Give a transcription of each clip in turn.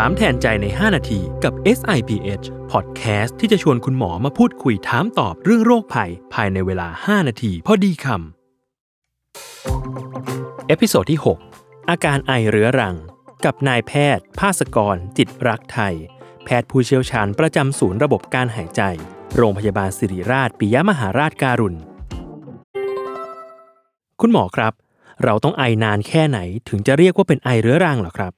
ถามแทนใจใน 5 นาทีกับ SIPH Podcast ที่จะชวนคุณหมอมาพูดคุยถามตอบเรื่องโรคภัย ภายในเวลา 5 นาที พอดีคำ episode ที่ 6 อาการไอเรื้อรัง กับนายแพทย์ ภาสกร จิตรักไทย แพทย์ผู้เชี่ยวชาญประจำศูนย์ระบบการหายใจ โรงพยาบาลสิริราชปิยมหาราชการุณ คุณหมอครับ เราต้องไอนานแค่ไหนถึงจะเรียกว่าเป็นไอเรื้อรังหรอครับ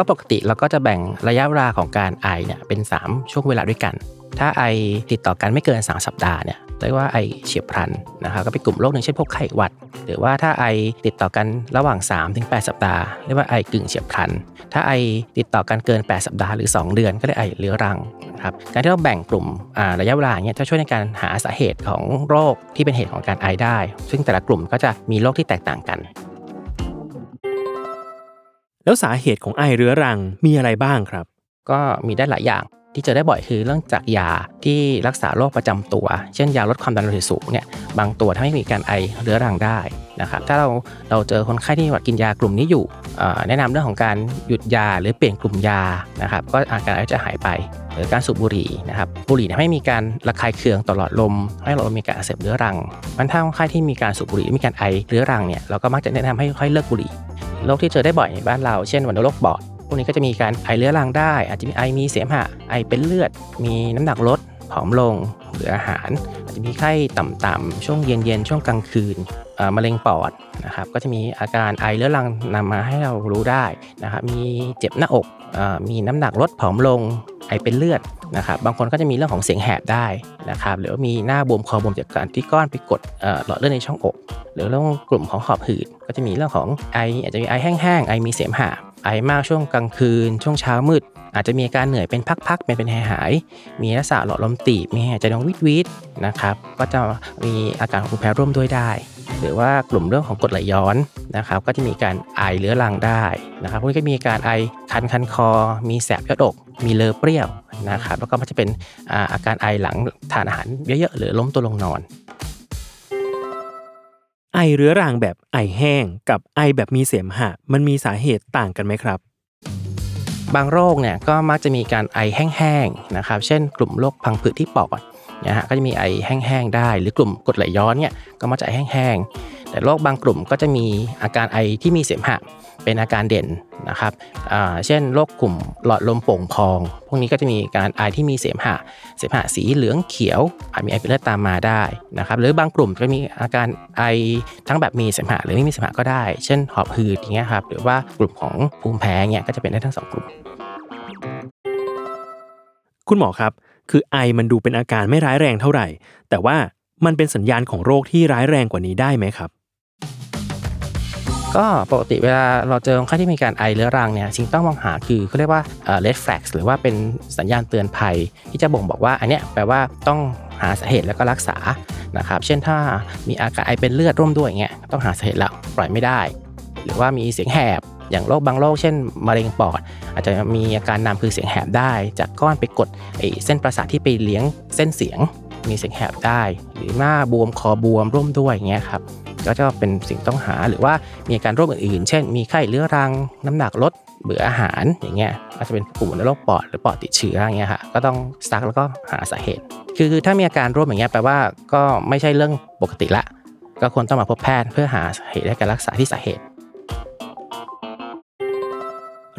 ก็ปกติเราก็จะแบ่งระยะเวลาของการไอเนี่ยเป็น 3 ช่วงเวลาด้วยกัน ถ้าไอติดต่อกันไม่เกิน 3 สัปดาห์เนี่ยเรียกว่าไอเฉียบพลันนะครับก็เป็นกลุ่มโรคหนึ่งเช่นพวกไข้หวัด หรือว่าถ้าไอติดต่อกันระหว่าง 3-8 สัปดาห์เรียกว่าไอกึ่งเฉียบพลัน ถ้าไอติดต่อกันเกิน 8 สัปดาห์หรือ 2 เดือนก็เรียกไอเรื้อรังครับการที่เราแบ่งกลุ่มระยะเวลาเนี่ยจะช่วยในการหาสาเหตุของโรคที่เป็นเหตุของการไอได้ ซึ่งแต่ละกลุ่มก็จะมีโรคที่แตกต่างกัน แล้วสาเหตุของไอเรื้อรังมีอะไรบ้างครับ ก็มีได้หลายอย่างที่เจอได้บ่อยคือเรื่องจากยาที่รักษาโรคประจำตัว เช่นยาลดความดันโลหิตสูงเนี่ยบางตัวทำให้มีการไอเรื้อรังได้นะครับถ้าเราเราเจอคนไข้ที่กินยากลุ่มนี้อยู่แนะนำเรื่องของการหยุดยาหรือเปลี่ยนกลุ่มยานะครับก็อาการไอจะหายไปหรือการสูบบุหรี่นะครับบุหรี่ทำให้มีการระคายเคืองตลอดลมให้หลอดลมมีการอักเสบเรื้อรังมันถ้าคนไข้ที่มีการสูบบุหรี่มีการไอเรื้อรังเนี่ยเราก็มักจะแนะนำให้ค่อยเลิกบุหรี่ โรคที่เจอได้บ่อยในบ้านเรา เช่นวัณโรคปอด พวกนี้ก็จะมีการไอเรื้อรังได้ อาจจะมีไอมีเสมหะ ไอเป็นเลือด มีน้ำหนักลด ผอมลง หรืออาหาร อาจจะมีไข้ต่ำๆ ช่วงเย็นๆ ช่วงกลางคืนมะเร็งปอดนะครับ ก็จะมีอาการไอเรื้อรังนำมาให้เรารู้ได้นะครับ มีเจ็บหน้าอก มีน้ำหนักลดผอมลง ไอเป็นเลือดนะครับบางคนก็จะมีเรื่องของเสียงแหบได้นะครับหรือว่ามีหน้าบวมคอบวมจากการที่ก้อนไปกดหลอดเลือดในช่องอก หรือเรื่องกลุ่มของหอบหืดก็จะมีเรื่องของไออาจจะมีไอแห้งๆไอมีเสมหะไอมากช่วงกลางคืน ช่วงเช้ามืด อาจจะมีอาการเหนื่อยเป็นพักๆเป็นเป็นหายหาย มีลักษณะหลอดลมตีบมีหายใจดองวิดวิดนะครับก็จะมีอาการของภูมิแพ้ร่วมด้วยได้ หรือว่ากลุ่มเรื่องของกรดไหลย้อนนะครับก็จะมีการไอเรื้อรังได้นะครับพวกนี้ก็มีการไอคันคันคอ มีแสบยอดอก มีเลอเปรี้ยวนะครับแล้วก็มันจะเป็นอาการไอหลังทานอาหารเยอะๆหรือล้มตัวลงนอน ไอเรื้อรังแบบไอแห้งกับไอแบบมีเสมหะ มันมีสาเหตุต่างกันไหมครับบางโรคเนี่ยก็มักจะมีการไอแห้งๆนะครับ เช่นกลุ่มโรคพังผืดที่ปอด นะฮะก็จะมีไอแห้งๆได้ หรือกลุ่มกดไหลย้อนเนี่ยก็มักจะไอแห้งๆแต่โรคบางกลุ่มก็จะมีอาการไอที่มีเสมหะเป็นอาการเด่นนะครับเช่นโรคกลุ่มหลอดลมโป่งพอง พวกนี้ก็จะมีการไอที่มีเสมหะ เสมหะสีเหลืองเขียว อาจมีไอเป็นเลือดตามมาได้นะครับ หรือบางกลุ่มก็มีอาการไอทั้งแบบมีเสมหะหรือไม่มีเสมหะก็ได้ เช่นหอบหืดอย่างเงี้ยครับ หรือว่ากลุ่มของภูมิแพ้เงี้ยก็จะเป็นได้ทั้งสองกลุ่ม คุณหมอครับ คือไอมันดูเป็นอาการไม่ร้ายแรงเท่าไหร่ แต่ว่ามันเป็นสัญญาณของโรคที่ร้ายแรงกว่านี้ได้ไหมครับ ก็ปกติเวลาเราเจอคนไข้ที่มีการไอเรื้อรังเนี่ยสิ่งต้องมองหาคือเขาเรียกว่า red flags หรือว่าเป็นสัญญาณเตือนภัย ที่จะบ่งบอกว่าอันเนี้ยแปลว่าต้องหาสาเหตุแล้วก็รักษานะครับเช่นถ้ามีอาการไอเป็นเลือดร่วมด้วยเงี้ยต้องหาสาเหตุแล้วปล่อยไม่ได้ หรือว่ามีเสียงแหบ อย่างโรคบางโรคเช่นมะเร็งปอด อาจจะมีอาการนำคือเสียงแหบได้ จากก้อนไปกดเส้นประสาทที่ไปเลี้ยงเส้นเสียง มีเสียงแหบได้ หรือหน้าบวมคอบวมร่วมด้วยเงี้ยครับก็จะเป็นสิ่งต้องหาหรือว่ามีอาการโรคอื่นๆ เช่น มีไข้เรื้อรัง น้ำหนักลดเบื่ออาหารอย่างเงี้ยอาจจะเป็นกลุ่มในโรคปอดหรือปอดติดเชื้ออย่างเงี้ยค่ะก็ต้องซักแล้วก็หาสาเหตุ คือถ้ามีอาการร่วมอย่างเงี้ยแปลว่าก็ไม่ใช่เรื่องปกติละ ก็ควรต้องมาพบแพทย์เพื่อหาสาเหตุและการรักษาที่สาเหตุ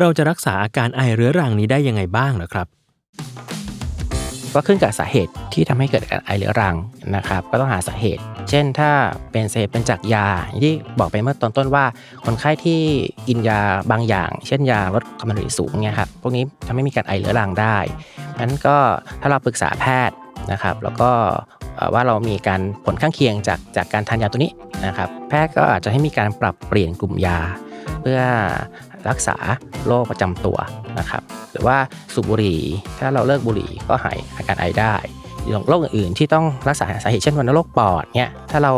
เราจะรักษาอาการไอเรื้อรังนี้ได้ยังไงบ้างเหรอครับ ก็ขึ้นกับสาเหตุที่ทำให้เกิดการไอเรื้อรังนะครับ ก็ต้องหาสาเหตุ เช่นถ้าเป็นสาเหตุเป็นจากยาอย่างที่บอกไปเมื่อตอนต้นว่า คนไข้ที่กินยาบางอย่าง เช่นยาลดความดันโลหิตสูงเนี่ยครับพวกนี้ทำให้มีการไอเรื้อรังได้นั้นก็ถ้าเราปรึกษาแพทย์นะครับ แล้วก็ว่าเรามีการผลข้างเคียงจากจากการทานยาตัวนี้นะครับ แพทย์ก็อาจจะให้มีการปรับเปลี่ยนกลุ่มยา เพื่อ รักษาโรคประจำตัวนะครับหรือว่าสูบบุหรี่ ถ้าเราเลิกบุหรี่ก็หายอาการไอได้โรคอื่นๆที่ต้องรักษาสาเหตุเช่นวัณโรคปอดเนี่ยถ้าเรา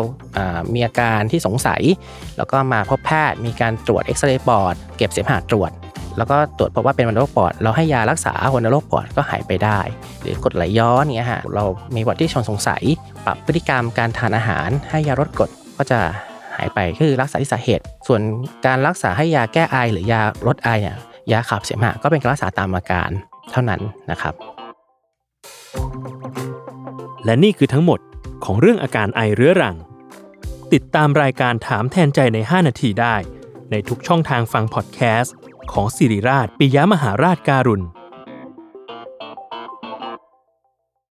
มีอาการที่สงสัย แล้วก็มาพบแพทย์มีการตรวจเอ็กซเรย์ปอด เก็บเสมหะตรวจ แล้วก็ตรวจพบว่าเป็นวัณโรคปอด เราให้ยารักษาวัณโรคปอดก็หายไปได้ หรือกดไหลย้อนเงี้ยฮะเรามีวัดที่ชนสงสัย ปรับพฤติกรรมการทานอาหารให้ยาลดกรดก็จะายไปคือรักษาที่สาเหตุ ส่วนการรักษาให้ยาแก้ไอหรือยาลดไอเนี่ยยาขับเสมหะก็เป็นการรักษาตามอาการเท่านั้นนะครับ และนี่คือทั้งหมดของเรื่องอาการไอเรื้อรัง ติดตามรายการถามแทนใจใน 5 นาทีได้ ในทุกช่องทางฟังพอดแคสต์ของสิริราชปิยมหาราชการุณ